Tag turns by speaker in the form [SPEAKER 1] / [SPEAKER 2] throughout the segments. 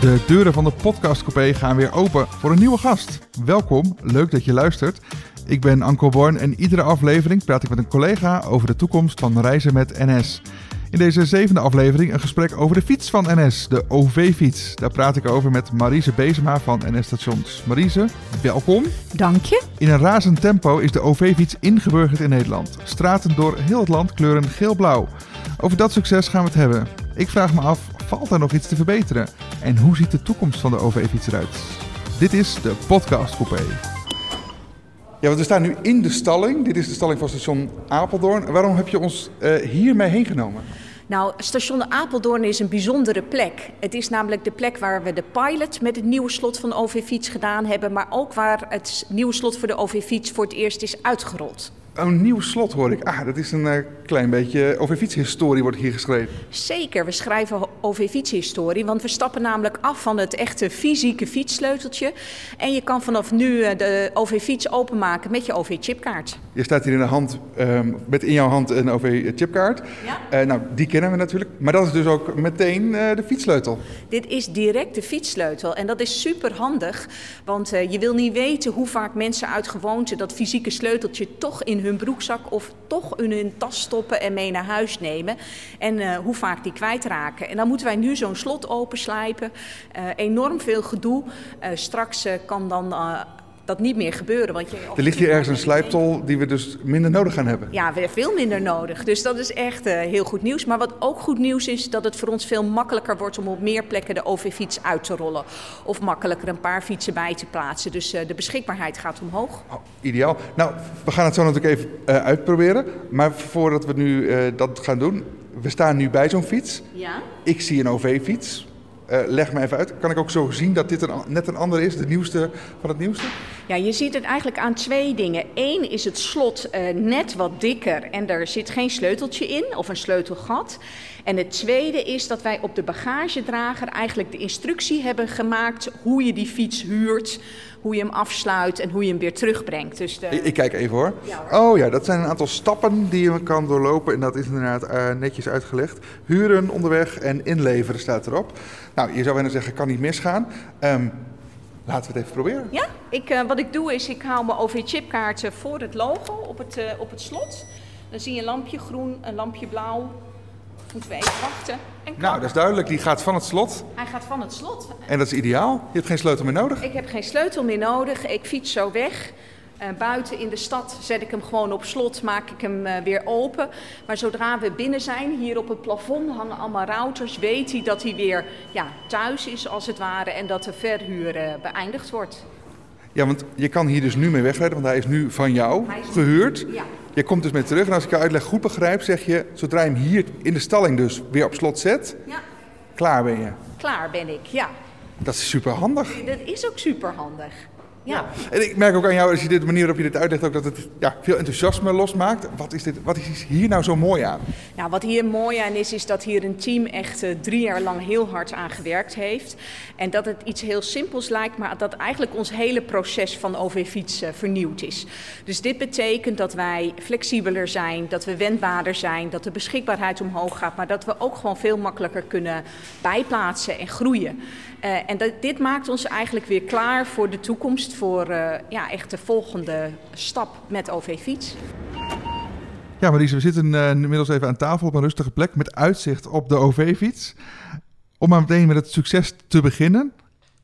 [SPEAKER 1] De deuren van de podcastcoupé gaan weer open voor een nieuwe gast. Welkom, leuk dat je luistert. Ik ben Anko Born en iedere aflevering praat ik met een collega over de toekomst van reizen met NS. In deze zevende aflevering een gesprek over de fiets van NS, de OV-fiets. Daar praat ik over met Marise Bezema van NS Stations. Marise, welkom.
[SPEAKER 2] Dank je.
[SPEAKER 1] In een razend tempo is de OV-fiets ingeburgerd in Nederland. Straten door heel het land kleuren geel-blauw. Over dat succes gaan we het hebben. Ik vraag me af, valt er nog iets te verbeteren? En hoe ziet de toekomst van de OV-fiets eruit? Dit is de Podcast Coupé. Ja, want we staan nu in de stalling. Dit is de stalling van station Apeldoorn. Waarom heb je ons uh, hiermee heen genomen?
[SPEAKER 2] Nou, station Apeldoorn is een bijzondere plek. Het is namelijk de plek waar we de pilot met het nieuwe slot van de OV-fiets gedaan hebben, maar ook waar het nieuwe slot voor de OV-fiets voor het eerst is uitgerold.
[SPEAKER 1] Een nieuw slot hoor ik. Ah, dat is een uh, klein beetje OV-fietshistorie wordt hier geschreven.
[SPEAKER 2] Zeker, we schrijven OV-fietshistorie, want we stappen namelijk af van het echte fysieke fietssleuteltje. En je kan vanaf nu uh, de OV-fiets openmaken met je OV-chipkaart.
[SPEAKER 1] Je staat hier in de hand, um, met in jouw hand een OV-chipkaart. Ja. Uh, nou, die kennen we natuurlijk. Maar dat is dus ook meteen de fietssleutel.
[SPEAKER 2] Dit is direct de fietssleutel. En dat is super handig, want je wil niet weten hoe vaak mensen uit gewoonte dat fysieke sleuteltje toch in hun broekzak of toch in hun tas stoppen en mee naar huis nemen. En uh, hoe vaak die kwijtraken. En dan moeten wij nu zo'n slot openslijpen. Uh, enorm veel gedoe. Uh, straks kan dan dat niet meer gebeuren. Want je,
[SPEAKER 1] er ligt hier ergens een slijptol die we dus minder nodig gaan hebben.
[SPEAKER 2] Ja, we veel minder nodig. Dus dat is echt uh, heel goed nieuws. Maar wat ook goed nieuws is, dat het voor ons veel makkelijker wordt om op meer plekken de OV-fiets uit te rollen. Of makkelijker een paar fietsen bij te plaatsen. Dus uh, de beschikbaarheid gaat omhoog.
[SPEAKER 1] Oh, ideaal. Nou, we gaan het zo natuurlijk even uh, uitproberen. Maar voordat we nu dat gaan doen, we staan nu bij zo'n fiets.
[SPEAKER 2] Ja.
[SPEAKER 1] Ik zie een OV-fiets. Uh, leg me even uit. Kan ik ook zo zien dat dit een, net een ander is, de nieuwste van het nieuwste?
[SPEAKER 2] Ja, je ziet het eigenlijk aan twee dingen. Eén is het slot uh, net wat dikker en er zit geen sleuteltje in of een sleutelgat. En het tweede is dat wij op de bagagedrager eigenlijk de instructie hebben gemaakt hoe je die fiets huurt, hoe je hem afsluit en hoe je hem weer terugbrengt. Dus de...
[SPEAKER 1] ik, ik, kijk even hoor. Ja, hoor. Oh ja, dat zijn een aantal stappen die je kan doorlopen en dat is inderdaad uh, netjes uitgelegd. Huren onderweg en inleveren staat erop. Nou, je zou bijna zeggen, kan niet misgaan. Um, laten we het even proberen.
[SPEAKER 2] Ja, ik, uh, wat ik doe is, ik haal mijn OV-chipkaart voor het logo op het, uh, op het slot. Dan zie je een lampje groen, een lampje blauw. Moeten we even wachten. En
[SPEAKER 1] nou, dat is duidelijk. Die gaat van het slot.
[SPEAKER 2] Hij gaat van het slot.
[SPEAKER 1] En dat is ideaal. Je hebt geen sleutel meer nodig.
[SPEAKER 2] Ik heb geen sleutel meer nodig. Ik fiets zo weg. Uh, buiten in de stad zet ik hem gewoon op slot, maak ik hem uh, weer open. Maar zodra we binnen zijn, hier op het plafond hangen allemaal routers, weet hij dat hij weer ja, thuis is als het ware en dat de verhuur uh, beëindigd wordt.
[SPEAKER 1] Ja, want je kan hier dus nu mee wegrijden, want hij is nu van jou is gehuurd.
[SPEAKER 2] Ja.
[SPEAKER 1] Je komt dus mee terug en als ik je uitleg goed begrijp, zeg je, zodra je hem hier in de stalling dus weer op slot zet,
[SPEAKER 2] ja.
[SPEAKER 1] klaar ben je.
[SPEAKER 2] Klaar ben ik, ja.
[SPEAKER 1] Dat is super handig.
[SPEAKER 2] Dat is ook super handig. Ja.
[SPEAKER 1] En ik merk ook aan jou, als je dit manier waarop je dit uitlegt, ook dat het ja, veel enthousiasme losmaakt. Wat is, dit, wat is hier nou zo mooi aan?
[SPEAKER 2] Nou, wat hier mooi aan is, is dat hier een team echt uh, drie jaar lang heel hard aan gewerkt heeft. En dat het iets heel simpels lijkt, maar dat eigenlijk ons hele proces van OV-fiets uh, vernieuwd is. Dus dit betekent dat wij flexibeler zijn, dat we wendbaarder zijn, dat de beschikbaarheid omhoog gaat, maar dat we ook gewoon veel makkelijker kunnen bijplaatsen en groeien. Uh, en dat, dit maakt ons eigenlijk weer klaar voor de toekomst, voor uh, ja, echt de volgende stap met OV-fiets.
[SPEAKER 1] Ja, Maries, we zitten uh, inmiddels even aan tafel op een rustige plek met uitzicht op de OV-fiets. Om maar meteen met het succes te beginnen.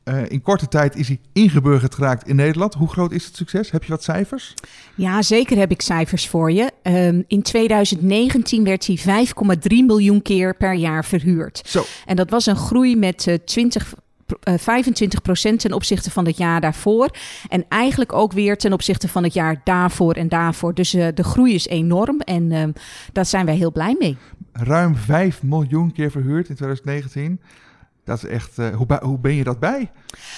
[SPEAKER 1] Uh, in korte tijd is hij ingeburgerd geraakt in Nederland. Hoe groot is het succes? Heb je wat cijfers?
[SPEAKER 2] Ja, zeker heb ik cijfers voor je. Um, in 2019 werd hij 5,3 miljoen keer per jaar verhuurd.
[SPEAKER 1] Zo.
[SPEAKER 2] En dat was een groei met uh, 20 25% ten opzichte van het jaar daarvoor. En eigenlijk ook weer ten opzichte van het jaar daarvoor en daarvoor. Dus uh, de groei is enorm en uh, daar zijn wij heel blij mee.
[SPEAKER 1] Ruim 5 miljoen keer verhuurd in 2019. Dat is echt, uh, hoe, hoe, ben je dat bij?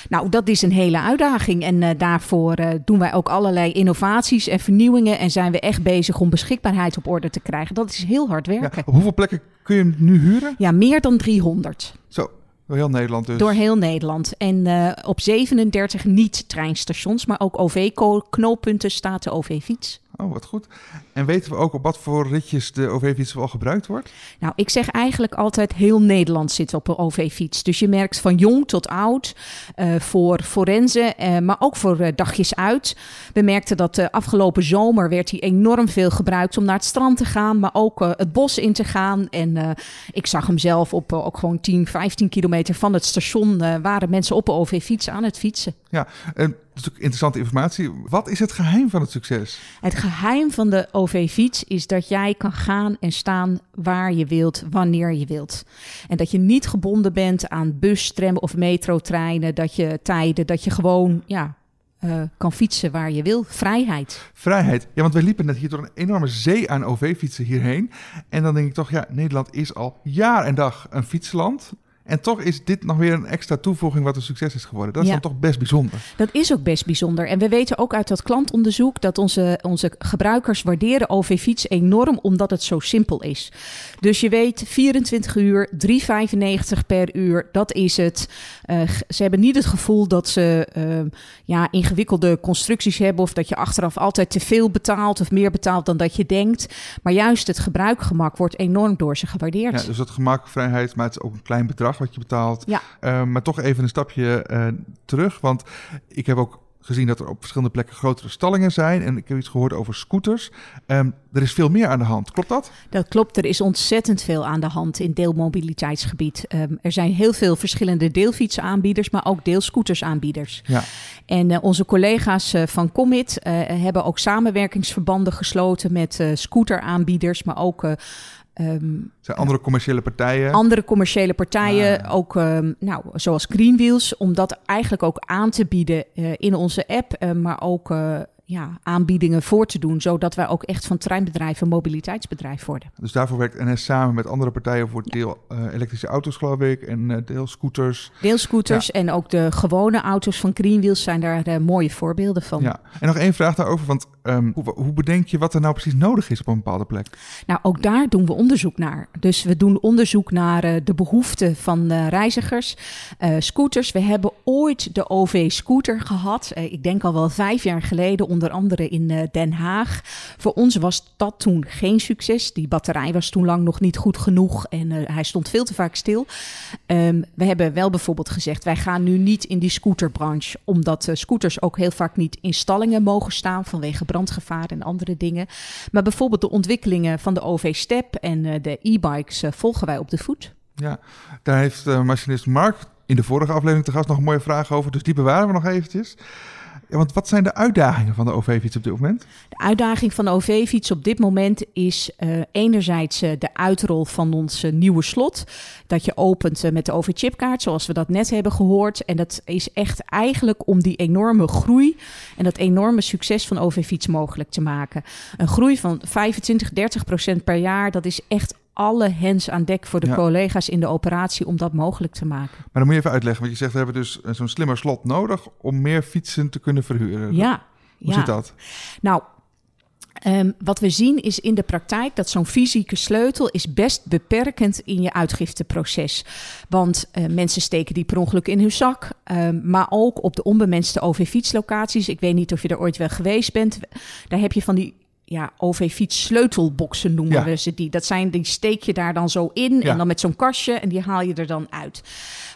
[SPEAKER 2] Nou, dat is een hele uitdaging. En uh, daarvoor uh, doen wij ook allerlei innovaties en vernieuwingen. En zijn we echt bezig om beschikbaarheid op orde te krijgen. Dat is heel hard werken.
[SPEAKER 1] Ja, op hoeveel plekken kun je hem nu huren?
[SPEAKER 2] Ja, meer dan 300.
[SPEAKER 1] Zo, door heel Nederland dus?
[SPEAKER 2] Door heel Nederland. En uh, op 37 niet-treinstations, maar ook OV-knooppunten staat de OV-fiets.
[SPEAKER 1] Oh, wat goed. En weten we ook op wat voor ritjes de OV-fiets wel gebruikt wordt?
[SPEAKER 2] Nou, ik zeg eigenlijk altijd heel Nederland zit op een OV-fiets. Dus je merkt van jong tot oud, uh, voor forensen, uh, maar ook voor uh, dagjes uit. We merkten dat de afgelopen zomer werd hij enorm veel gebruikt om naar het strand te gaan, maar ook het bos in te gaan. En ik zag hem zelf op ook gewoon 10, 15 kilometer van het station waren mensen op een OV-fiets aan het fietsen.
[SPEAKER 1] Ja, en ook interessante informatie. Wat is het geheim van het succes?
[SPEAKER 2] Het geheim van de OV-fiets is dat jij kan gaan en staan waar je wilt, wanneer je wilt. En dat je niet gebonden bent aan bus, tram of metrotreinen, dat je tijden, dat je gewoon ja, uh, kan fietsen waar je wil. Vrijheid.
[SPEAKER 1] Vrijheid. Ja, want wij liepen net hier door een enorme zee aan OV-fietsen hierheen. En dan denk ik toch, ja, Nederland is al jaar en dag een fietsland. En toch is dit nog weer een extra toevoeging wat een succes is geworden. Dat is dan toch best bijzonder.
[SPEAKER 2] Dat is ook best bijzonder. En we weten ook uit dat klantonderzoek dat onze, onze gebruikers waarderen OV-fiets enorm omdat het zo simpel is. Dus je weet, 24 uur, 3,95 per uur, dat is het. Uh, ze hebben niet het gevoel dat ze uh, ja, ingewikkelde constructies hebben of dat je achteraf altijd te veel betaalt of meer betaalt dan dat je denkt. Maar juist het gebruikgemak wordt enorm door ze gewaardeerd.
[SPEAKER 1] Ja, dus dat gemak, vrijheid, maar het is ook een klein bedrag wat je betaalt.
[SPEAKER 2] Ja.
[SPEAKER 1] Uh, maar toch even een stapje uh, terug. Want ik heb ook gezien dat er op verschillende plekken grotere stallingen zijn. En ik heb iets gehoord over scooters. Um, er is veel meer aan de hand. Klopt dat?
[SPEAKER 2] Dat klopt. Er is ontzettend veel aan de hand in deelmobiliteitsgebied. Um, er zijn heel veel verschillende deelfietsaanbieders, maar ook deelscootersaanbieders.
[SPEAKER 1] Ja.
[SPEAKER 2] En uh, onze collega's uh, van Commit uh, hebben ook samenwerkingsverbanden gesloten met scooteraanbieders, maar ook
[SPEAKER 1] Um, zijn andere commerciële partijen?
[SPEAKER 2] Andere commerciële partijen, ah. ook um, nou, zoals Greenwheels, om dat eigenlijk ook aan te bieden uh, in onze app, uh, maar ook uh, ja, aanbiedingen voor te doen, zodat wij ook echt van treinbedrijf een mobiliteitsbedrijf worden.
[SPEAKER 1] Dus daarvoor werkt NS samen met andere partijen voor deel uh, elektrische auto's, geloof ik, en uh, deelscooters.
[SPEAKER 2] Deelscooters ja. en ook de gewone auto's van Greenwheels zijn daar uh, mooie voorbeelden van.
[SPEAKER 1] Ja, en nog één vraag daarover, want um, hoe, hoe, bedenk je wat er nou precies nodig is op een bepaalde plek?
[SPEAKER 2] Nou, ook daar doen we onderzoek naar. Dus we doen onderzoek naar de behoeften van reizigers, scooters. We hebben ooit de OV-scooter gehad, ik denk al wel vijf jaar geleden, onder andere in uh, Den Haag. Voor ons was dat toen geen succes. Die batterij was toen lang nog niet goed genoeg en uh, hij stond veel te vaak stil. Um, we hebben wel bijvoorbeeld gezegd, wij gaan nu niet in die scooterbranche, omdat uh, scooters ook heel vaak niet in stallingen mogen staan vanwege brandgevaar en andere dingen. Maar bijvoorbeeld de ontwikkelingen van de OV-step en de e-bikes volgen wij op de voet.
[SPEAKER 1] Ja, daar heeft machinist Mark in de vorige aflevering te gast nog een mooie vraag over, dus die bewaren we nog eventjes. Ja, want wat zijn de uitdagingen van de OV-fiets op dit moment?
[SPEAKER 2] De uitdaging van de OV-fiets op dit moment is uh, enerzijds uh, de uitrol van ons uh, nieuwe slot. Dat je opent met de OV-chipkaart, zoals we dat net hebben gehoord. En dat is echt eigenlijk om die enorme groei en dat enorme succes van OV-fiets mogelijk te maken. Een groei van 25, 30 procent per jaar, dat is echt alle hens aan dek voor de ja. collega's in de operatie om dat mogelijk te maken.
[SPEAKER 1] Maar dan moet je even uitleggen, want je zegt we hebben dus zo'n slimmer slot nodig om meer fietsen te kunnen verhuren.
[SPEAKER 2] Ja.
[SPEAKER 1] Hoe
[SPEAKER 2] ja.
[SPEAKER 1] zit dat?
[SPEAKER 2] Nou, Um, wat we zien is in de praktijk dat zo'n fysieke sleutel is best beperkend in je uitgifteproces. Want uh, mensen steken die per ongeluk in hun zak, um, maar ook op de onbemenste OV-fietslocaties. Ik weet niet of je er ooit wel geweest bent. Daar heb je van die ja, OV-fiets sleutelboxen noemen ja. we ze die. Dat zijn, die steek je daar dan zo in ja. en dan met zo'n kastje en die haal je er dan uit.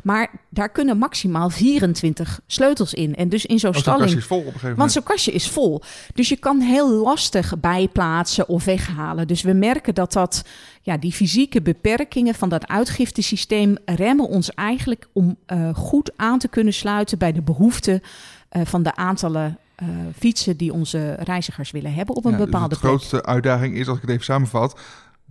[SPEAKER 2] Maar daar kunnen maximaal 24 sleutels in. En dus in zo'n stalling...
[SPEAKER 1] Zo'n is vol op een gegeven moment.
[SPEAKER 2] Want zo'n kastje is vol. Dus je kan heel lastig bijplaatsen of weghalen. Dus we merken dat dat... Ja, die fysieke beperkingen van dat uitgiftesysteem remmen ons eigenlijk om uh, goed aan te kunnen sluiten bij de behoeften uh, van de aantallen uh, fietsen die onze reizigers willen hebben op een
[SPEAKER 1] ja,
[SPEAKER 2] bepaalde
[SPEAKER 1] dus de grootste uitdaging is, als ik het even samenvat,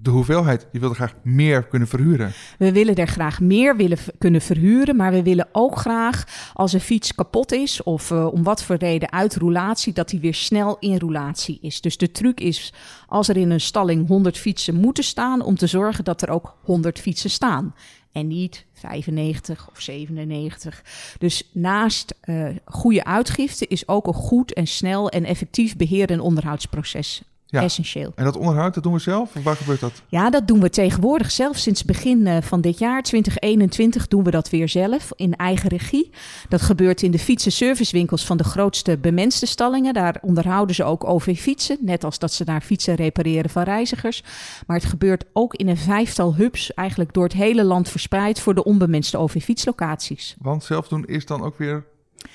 [SPEAKER 1] de hoeveelheid. Je wil er graag meer kunnen verhuren.
[SPEAKER 2] We willen er graag meer willen kunnen verhuren, maar we willen ook graag als een fiets kapot is of uh, om wat voor reden uit roulatie, dat die weer snel in roulatie is. Dus de truc is als er in een stalling 100 fietsen moeten staan, om te zorgen dat er ook 100 fietsen staan en niet 95 of 97. Dus naast uh, goede uitgifte is ook een goed en snel en effectief beheer- en onderhoudsproces
[SPEAKER 1] Ja.
[SPEAKER 2] Essentieel.
[SPEAKER 1] En dat onderhoud, dat doen we zelf? Of waar gebeurt dat?
[SPEAKER 2] Ja, dat doen we tegenwoordig zelf. Sinds begin eh, van dit jaar, 2021, doen we dat weer zelf in eigen regie. Dat gebeurt in de fietsenservicewinkels van de grootste bemenste stallingen. Daar onderhouden ze ook OV-fietsen, net als dat ze daar fietsen repareren van reizigers. Maar het gebeurt ook in een vijftal hubs, eigenlijk door het hele land verspreid voor de onbemenste OV-fietslocaties.
[SPEAKER 1] Want zelf doen is dan ook weer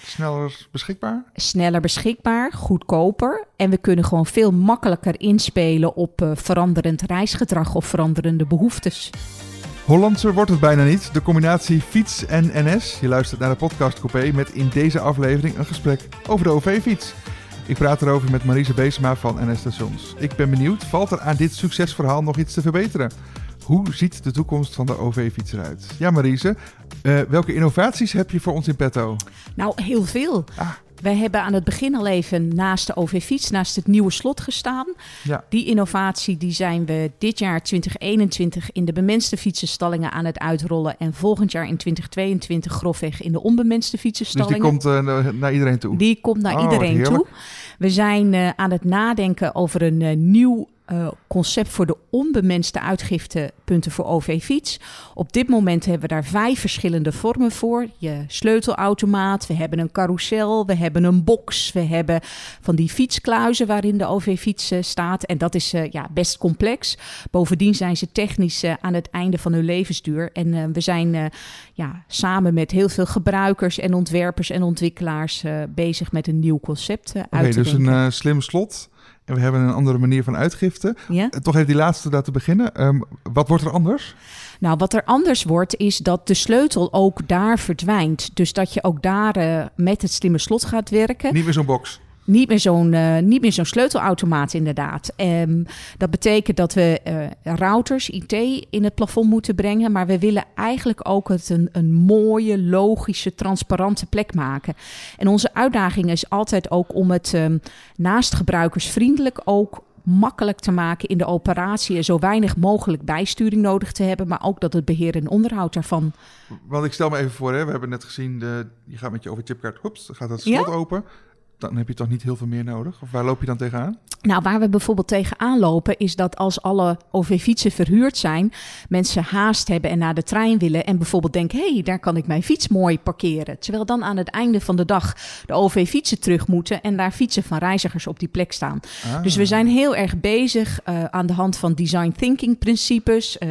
[SPEAKER 1] sneller beschikbaar?
[SPEAKER 2] Sneller beschikbaar, goedkoper. En we kunnen gewoon veel makkelijker inspelen op uh, veranderend reisgedrag of veranderende behoeftes.
[SPEAKER 1] Hollandser wordt het bijna niet. De combinatie fiets en NS. Je luistert naar de podcast Coupé met in deze aflevering een gesprek over de OV-fiets. Ik praat erover met Marise Beesema van NS Stations. Ik ben benieuwd, valt er aan dit succesverhaal nog iets te verbeteren? Hoe ziet de toekomst van de OV-fiets eruit? Ja, Marise, uh, welke innovaties heb je voor ons in petto?
[SPEAKER 2] Nou, heel veel. Ah. Wij hebben aan het begin al even naast de OV-fiets, naast het nieuwe slot gestaan. Ja. Die innovatie die zijn we dit jaar 2021 in de bemenste fietsenstallingen aan het uitrollen. En volgend jaar in 2022 grofweg in de onbemenste fietsenstallingen.
[SPEAKER 1] Dus die komt uh, naar iedereen toe?
[SPEAKER 2] Die komt naar oh, iedereen toe. We zijn uh, aan het nadenken over een uh, nieuw uh, concept voor de onbemenste uitgiftepunten voor OV-fiets. Op dit moment hebben we daar vijf verschillende vormen voor. Je sleutelautomaat, we hebben een carousel, we hebben een box, we hebben van die fietskluizen waarin de OV-fiets uh, staat. En dat is uh, ja, best complex. Bovendien zijn ze technisch aan het einde van hun levensduur. En we zijn ja, samen met heel veel gebruikers en ontwerpers en ontwikkelaars bezig met een nieuw concept uit okay, te
[SPEAKER 1] dus een slim slot en we hebben een andere manier van uitgifte. Ja? Eh, toch even die laatste daar te beginnen. Um, wat wordt er anders?
[SPEAKER 2] Nou, wat er anders wordt, is dat de sleutel ook daar verdwijnt. Dus dat je ook daar uh, met het slimme slot gaat werken.
[SPEAKER 1] Niet meer zo'n box.
[SPEAKER 2] Niet meer zo'n uh, niet meer zo'n sleutelautomaat, inderdaad. Um, dat betekent dat we uh, routers, IT in het plafond moeten brengen. Maar we willen eigenlijk ook het een, een mooie, logische, transparante plek maken. En onze uitdaging is altijd ook om het um, naast gebruikersvriendelijk ook makkelijk te maken in de operatie en zo weinig mogelijk bijsturing nodig te hebben, maar ook dat het beheer en onderhoud daarvan.
[SPEAKER 1] Want ik stel me even voor, hè, we hebben net gezien, de, je gaat met je overchipkaart, dan gaat dat slot ja? open dan heb je toch niet heel veel meer nodig? Of waar loop je dan tegenaan?
[SPEAKER 2] Nou, waar we bijvoorbeeld tegenaan lopen is dat als alle OV-fietsen verhuurd zijn, mensen haast hebben en naar de trein willen en bijvoorbeeld denken, hé, hey, daar kan ik mijn fiets mooi parkeren. Terwijl dan aan het einde van de dag de OV-fietsen terug moeten en daar fietsen van reizigers op die plek staan. Ah. Dus we zijn heel erg bezig uh, aan de hand van design thinking principes, uh,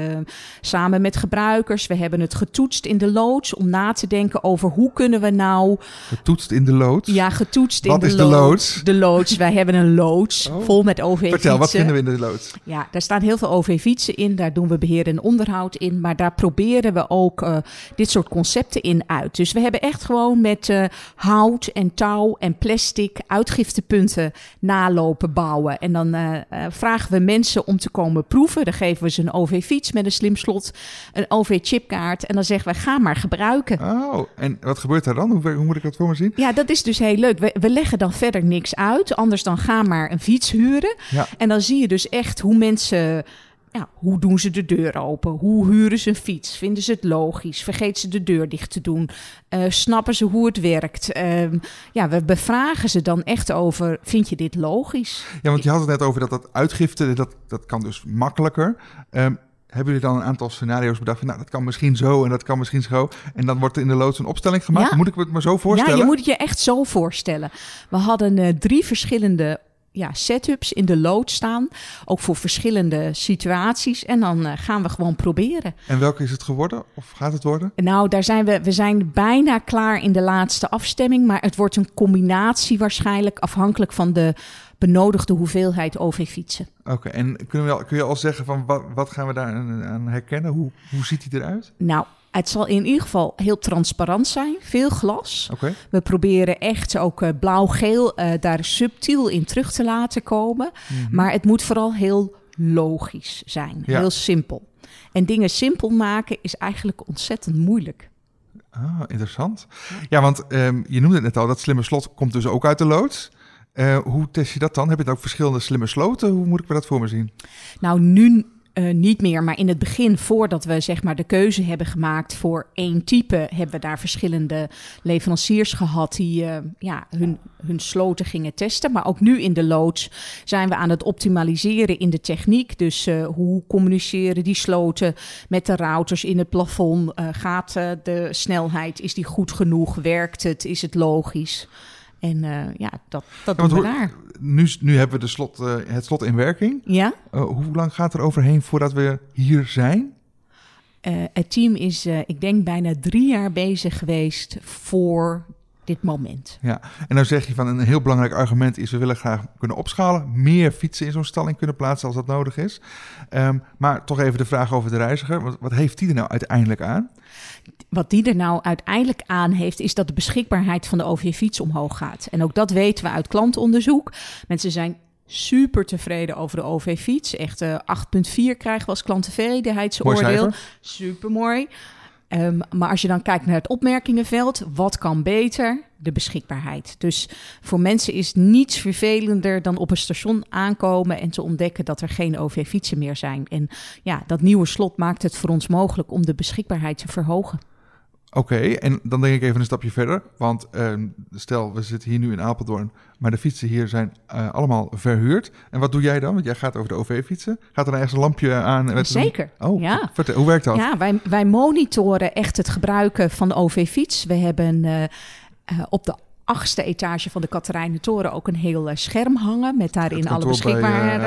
[SPEAKER 2] samen met gebruikers. We hebben het getoetst in de loods om na te denken over hoe kunnen we nou...
[SPEAKER 1] Getoetst in de loods?
[SPEAKER 2] Ja, getoetst in
[SPEAKER 1] wat is
[SPEAKER 2] de
[SPEAKER 1] loods?
[SPEAKER 2] De loods. Wij hebben een loods oh. vol met OV-fietsen.
[SPEAKER 1] Vertel, wat vinden we in de loods?
[SPEAKER 2] Ja, daar staan heel veel OV-fietsen in. Daar doen we beheer en onderhoud in. Maar daar proberen we ook uh, dit soort concepten in uit. Dus we hebben echt gewoon met uh, hout en touw en plastic uitgiftepunten nalopen bouwen. En dan uh, vragen we mensen om te komen proeven. Dan geven we ze een OV-fiets met een slim slot, een OV-chipkaart. En dan zeggen we, ga maar gebruiken.
[SPEAKER 1] Oh, en wat gebeurt daar dan? Hoe, hoe moet ik dat voor me zien?
[SPEAKER 2] Ja, dat is dus heel leuk. We, we leggen leggen dan verder niks uit. Anders dan ga maar een fiets huren. Ja. En dan zie je dus echt hoe mensen ja, hoe doen ze de deur open? Hoe huren ze een fiets? Vinden ze het logisch? Vergeet ze de deur dicht te doen? Uh, snappen ze hoe het werkt? Uh, ja, we bevragen ze dan echt over, vind je dit logisch?
[SPEAKER 1] Ja, want je had het net over dat dat uitgifte, dat, dat kan dus makkelijker. Um, hebben jullie dan een aantal scenario's bedacht van, nou, dat kan misschien zo en dat kan misschien zo. En dan wordt er in de loods een opstelling gemaakt. Moet ik het maar zo voorstellen?
[SPEAKER 2] Ja, je moet het je echt zo voorstellen. We hadden uh, drie verschillende ja, setups in de lood staan. Ook voor verschillende situaties. En dan uh, gaan we gewoon proberen.
[SPEAKER 1] En welke is het geworden? Of gaat het worden?
[SPEAKER 2] Nou, daar zijn we, we zijn bijna klaar in de laatste afstemming. Maar het wordt een combinatie waarschijnlijk afhankelijk van de benodigde hoeveelheid OV-fietsen.
[SPEAKER 1] Oké, en kun je, kun je al zeggen van wat, wat gaan we daar aan herkennen? Hoe, hoe ziet hij eruit?
[SPEAKER 2] Nou, het zal in ieder geval heel transparant zijn, veel glas. Okay. We proberen echt ook uh, blauw-geel uh, daar subtiel in terug te laten komen. Mm -hmm. Maar het moet vooral heel logisch zijn, ja. heel simpel. En dingen simpel maken is eigenlijk ontzettend moeilijk.
[SPEAKER 1] Ah, interessant. Ja, want um, je noemde het net al, dat slimme slot komt dus ook uit de loods. Uh, hoe test je dat dan? Heb je dan ook verschillende slimme sloten? Hoe moet ik dat voor me zien?
[SPEAKER 2] Nou, nu uh, niet meer, maar in het begin, voordat we zeg maar de keuze hebben gemaakt voor één type, hebben we daar verschillende leveranciers gehad die uh, ja, hun, hun sloten gingen testen. Maar ook nu in de loods zijn we aan het optimaliseren in de techniek. Dus hoe communiceren die sloten met de routers in het plafond? gaat de snelheid, is die goed genoeg? Werkt het? Is het logisch? En uh, ja, dat, dat ja, doen we daar.
[SPEAKER 1] Nu, nu hebben we de slot, uh, het slot in werking.
[SPEAKER 2] Ja.
[SPEAKER 1] Uh, hoe lang gaat er overheen voordat we hier zijn?
[SPEAKER 2] het team is, ik denk, bijna drie jaar bezig geweest voor dit moment.
[SPEAKER 1] Ja, en dan zeg je van een heel belangrijk argument is... we willen graag kunnen opschalen, meer fietsen in zo'n stalling kunnen plaatsen als dat nodig is. Um, maar toch even de vraag over de reiziger. Wat, wat heeft die er nou uiteindelijk aan?
[SPEAKER 2] Wat die er nou uiteindelijk aan heeft, is dat de beschikbaarheid van de OV-fiets omhoog gaat. En ook dat weten we uit klantonderzoek. Mensen zijn super tevreden over de OV-fiets. Echt uh, 8,4 krijgen we als klanttevredenheidsoordeel. Super mooi. Um, maar als je dan kijkt naar het opmerkingenveld, wat kan beter? De beschikbaarheid. Dus voor mensen is niets vervelender dan op een station aankomen en te ontdekken dat er geen OV-fietsen meer zijn. En ja, dat nieuwe slot maakt het voor ons mogelijk om de beschikbaarheid te verhogen.
[SPEAKER 1] Oké, en dan denk ik even een stapje verder. Want uh, stel, we zitten hier nu in Apeldoorn, maar de fietsen hier zijn uh, allemaal verhuurd. En wat doe jij dan? Want jij gaat over de OV-fietsen. Gaat er ergens een lampje aan?
[SPEAKER 2] Met Zeker.
[SPEAKER 1] Een... Oh, ja. Vertel, hoe werkt dat?
[SPEAKER 2] Ja, wij, wij monitoren echt het gebruiken van de OV-fiets. We hebben uh, op de achtste etage van de Katerijnen Toren ook een heel scherm hangen met daarin alle beschikbare.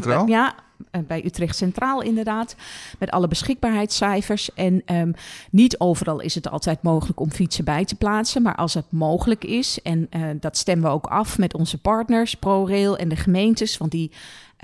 [SPEAKER 1] Bij,
[SPEAKER 2] ja, eh, bij Utrecht Centraal inderdaad, met alle beschikbaarheidscijfers. En um, niet overal is het altijd mogelijk om fietsen bij te plaatsen, maar als het mogelijk is, en uh, dat stemmen we ook af met onze partners, ProRail en de gemeentes, want die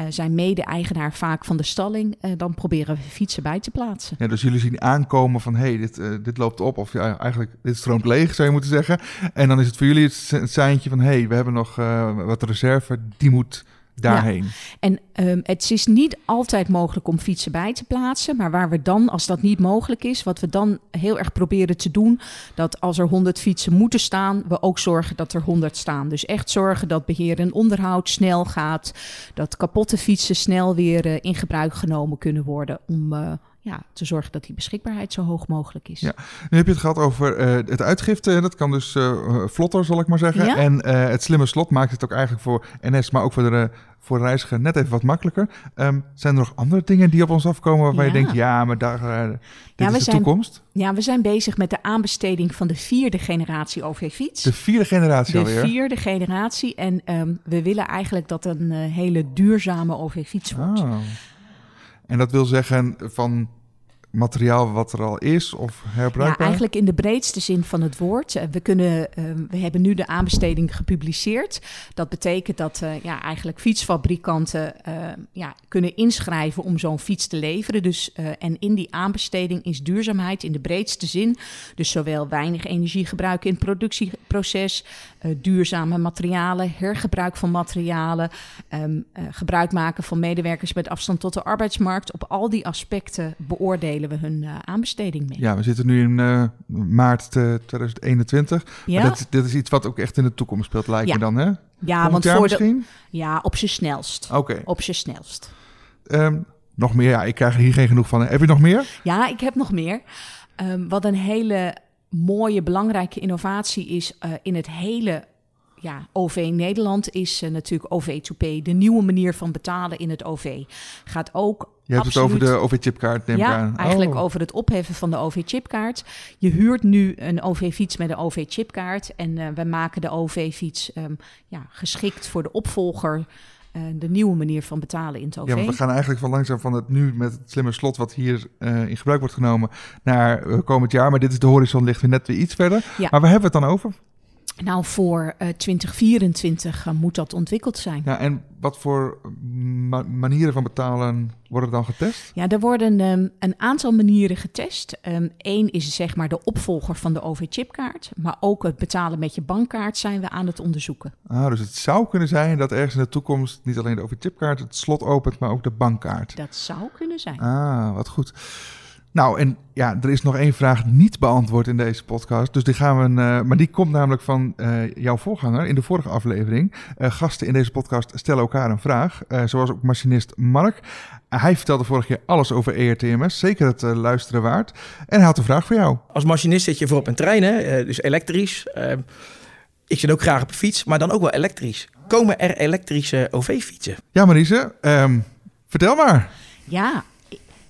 [SPEAKER 2] zijn mede-eigenaar vaak van de stalling, uh, dan proberen we fietsen bij te plaatsen.
[SPEAKER 1] Ja, dus jullie zien aankomen van, hé, hey, dit, uh, dit loopt op, of ja, eigenlijk, dit stroomt leeg, zou je moeten zeggen. En dan is het voor jullie het, het seintje van, hé, hey, we hebben nog wat reserve, die moet daarheen. Ja.
[SPEAKER 2] En um, het is niet altijd mogelijk om fietsen bij te plaatsen. Maar waar we dan, als dat niet mogelijk is, wat we dan heel erg proberen te doen, dat als er 100 fietsen moeten staan, we ook zorgen dat er 100 staan. Dus echt zorgen dat beheer en onderhoud snel gaat. Dat kapotte fietsen snel weer uh, in gebruik genomen kunnen worden om. Uh, ja, te zorgen dat die beschikbaarheid zo hoog mogelijk is.
[SPEAKER 1] Ja. Nu heb je het gehad over uh, het uitgifte. Dat kan dus uh, vlotter, zal ik maar zeggen. Ja? En uh, het slimme slot maakt het ook eigenlijk voor NS, maar ook voor de, voor de reiziger net even wat makkelijker. Um, zijn er nog andere dingen die op ons afkomen waarvan ja. je denkt, ja, maar daar, dit ja, is de
[SPEAKER 2] zijn,
[SPEAKER 1] toekomst?
[SPEAKER 2] Ja, we zijn bezig met de aanbesteding van de vierde generatie OV-fiets.
[SPEAKER 1] De vierde generatie
[SPEAKER 2] de
[SPEAKER 1] alweer?
[SPEAKER 2] De vierde generatie. En um, we willen eigenlijk dat een hele duurzame OV-fiets wordt. Oh.
[SPEAKER 1] En dat wil zeggen van materiaal wat er al is of herbruikbaar?
[SPEAKER 2] Ja, eigenlijk in de breedste zin van het woord. Eh, we, kunnen, uh, we hebben nu de aanbesteding gepubliceerd. Dat betekent dat uh, ja, eigenlijk fietsfabrikanten uh, ja, kunnen inschrijven om zo'n fiets te leveren. Dus, en in die aanbesteding is duurzaamheid in de breedste zin. Dus zowel weinig energie gebruiken in het productieproces, duurzame materialen, hergebruik van materialen, um, gebruik maken van medewerkers met afstand tot de arbeidsmarkt. Op al die aspecten beoordelen we hun uh, aanbesteding mee.
[SPEAKER 1] Ja, we zitten nu in uh, maart 2021. Ja. Maar dat, dat, is iets wat ook echt in de toekomst speelt, lijkt ja. me dan, hè?
[SPEAKER 2] Ja, want
[SPEAKER 1] voor
[SPEAKER 2] misschien? De, ja, op zijn snelst.
[SPEAKER 1] Oké. Okay.
[SPEAKER 2] Op zijn snelst.
[SPEAKER 1] Um, nog meer? Ja, ik krijg er hier geen genoeg van. Heb je nog meer?
[SPEAKER 2] Ja, ik heb nog meer. Um, wat een hele mooie, belangrijke innovatie is in het hele ja, OV Nederland is uh, natuurlijk OV2P, de nieuwe manier van betalen in het OV. Gaat ook
[SPEAKER 1] je hebt Absoluut. het over de OV-chipkaart, neem
[SPEAKER 2] ja,
[SPEAKER 1] aan.
[SPEAKER 2] eigenlijk
[SPEAKER 1] oh.
[SPEAKER 2] over het opheffen van de OV-chipkaart. Je huurt nu een OV-fiets met een OV-chipkaart. En uh, we maken de OV-fiets um, ja, geschikt voor de opvolger... Uh, de nieuwe manier van betalen in het OV.
[SPEAKER 1] Ja, want we gaan eigenlijk van langzaam van het nu met het slimme slot... wat hier uh, in gebruik wordt genomen, naar komend jaar. Maar dit is de horizon, ligt weer net weer iets verder. Ja. Maar waar hebben we het dan over?
[SPEAKER 2] Nou, voor uh, 2024 uh, moet dat ontwikkeld zijn.
[SPEAKER 1] Ja, en wat voor ma manieren van betalen worden dan getest?
[SPEAKER 2] Ja, er worden um, een aantal manieren getest. Eén um, is zeg maar de opvolger van de OV-chipkaart. Maar ook het betalen met je bankkaart zijn we aan het onderzoeken.
[SPEAKER 1] Ah, dus het zou kunnen zijn dat ergens in de toekomst niet alleen de OV-chipkaart het slot opent, maar ook de bankkaart.
[SPEAKER 2] Dat zou kunnen zijn.
[SPEAKER 1] Ah, wat goed. Nou, en ja, er is nog één vraag niet beantwoord in deze podcast. Dus die gaan we. Uh, maar die komt namelijk van uh, jouw voorganger in de vorige aflevering. Uh, gasten in deze podcast stellen elkaar een vraag. zoals ook machinist Mark. hij vertelde vorige keer alles over ERTMS. Zeker het luisteren waard. En hij had een vraag voor jou.
[SPEAKER 3] Als machinist zit je voor op een trein, hè? dus elektrisch. ik zit ook graag op een fiets, maar dan ook wel elektrisch. Komen er elektrische OV-fietsen?
[SPEAKER 1] Ja, Marise. Um, vertel maar.
[SPEAKER 2] Ja,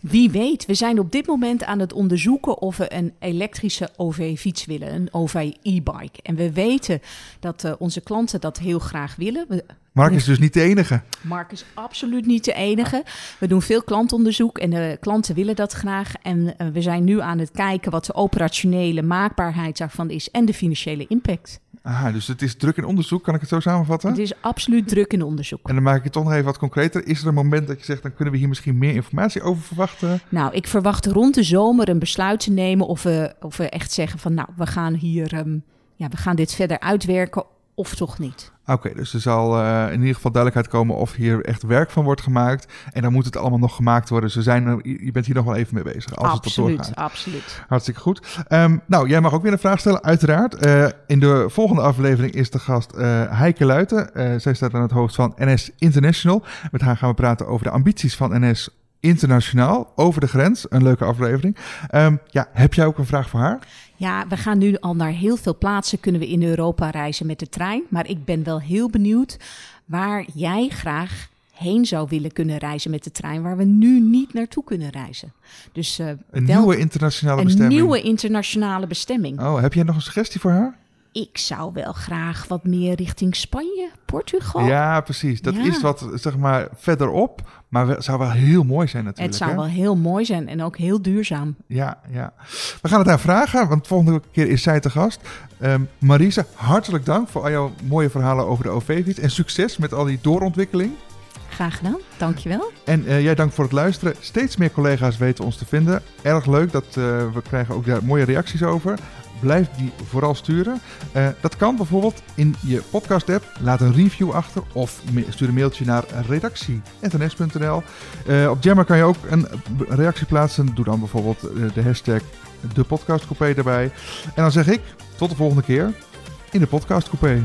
[SPEAKER 2] wie weet, we zijn op dit moment aan het onderzoeken of we een elektrische OV-fiets willen, een OV-e-bike. En we weten dat uh, onze klanten dat heel graag willen. We,
[SPEAKER 1] Mark is dus niet de enige.
[SPEAKER 2] Mark is absoluut niet de enige. We doen veel klantonderzoek en de klanten willen dat graag. En uh, we zijn nu aan het kijken wat de operationele maakbaarheid daarvan is en de financiële impact.
[SPEAKER 1] Aha, dus het is druk in onderzoek, kan ik het zo samenvatten?
[SPEAKER 2] Het is absoluut druk in onderzoek.
[SPEAKER 1] En dan maak ik het toch nog even wat concreter. Is er een moment dat je zegt, dan kunnen we hier misschien meer informatie over verwachten?
[SPEAKER 2] Nou, ik verwacht rond de zomer een besluit te nemen of we, of we echt zeggen van, nou, we gaan hier, um, ja, we gaan dit verder uitwerken of toch niet.
[SPEAKER 1] Oké, dus er zal uh, in ieder geval duidelijkheid komen of hier echt werk van wordt gemaakt. En dan moet het allemaal nog gemaakt worden. Zijn er, je bent hier nog wel even mee bezig. Als
[SPEAKER 2] absoluut,
[SPEAKER 1] het
[SPEAKER 2] absoluut.
[SPEAKER 1] Hartstikke goed. Um, nou, jij mag ook weer een vraag stellen, uiteraard. Uh, in de volgende aflevering is de gast uh, Heike Luiten. zij staat aan het hoofd van NS International. Met haar gaan we praten over de ambities van NS internationaal, over de grens. Een leuke aflevering. Um, ja, heb jij ook een vraag voor haar?
[SPEAKER 2] Ja, we gaan nu al naar heel veel plaatsen kunnen we in Europa reizen met de trein. Maar ik ben wel heel benieuwd waar jij graag heen zou willen kunnen reizen met de trein, waar we nu niet naartoe kunnen reizen.
[SPEAKER 1] Dus, uh, een nieuwe internationale
[SPEAKER 2] een
[SPEAKER 1] bestemming.
[SPEAKER 2] Een nieuwe internationale bestemming.
[SPEAKER 1] Oh, heb jij nog een suggestie voor haar?
[SPEAKER 2] Ik zou wel graag wat meer richting Spanje, Portugal.
[SPEAKER 1] Ja, precies. Dat is wat, zeg maar, verderop. Maar het zou wel heel mooi zijn natuurlijk.
[SPEAKER 2] Het zou wel heel mooi zijn en ook heel duurzaam.
[SPEAKER 1] Ja, ja. We gaan het aan vragen, want de volgende keer is zij te gast. Um, Marisa, hartelijk dank voor al jouw mooie verhalen over de OV-fiets. En succes met al die doorontwikkeling.
[SPEAKER 2] Graag gedaan, dankjewel.
[SPEAKER 1] En uh, jij dank voor het luisteren. Steeds meer collega's weten ons te vinden. Erg leuk, dat, uh, we krijgen ook daar mooie reacties over blijf die vooral sturen. Uh, dat kan bijvoorbeeld in je podcast-app. Laat een review achter of stuur een mailtje naar redactie.ns.nl. Uh, op Jammer kan je ook een reactie plaatsen. Doe dan bijvoorbeeld uh, de hashtag de podcastcoupé erbij. En dan zeg ik tot de volgende keer in de podcastcoupé.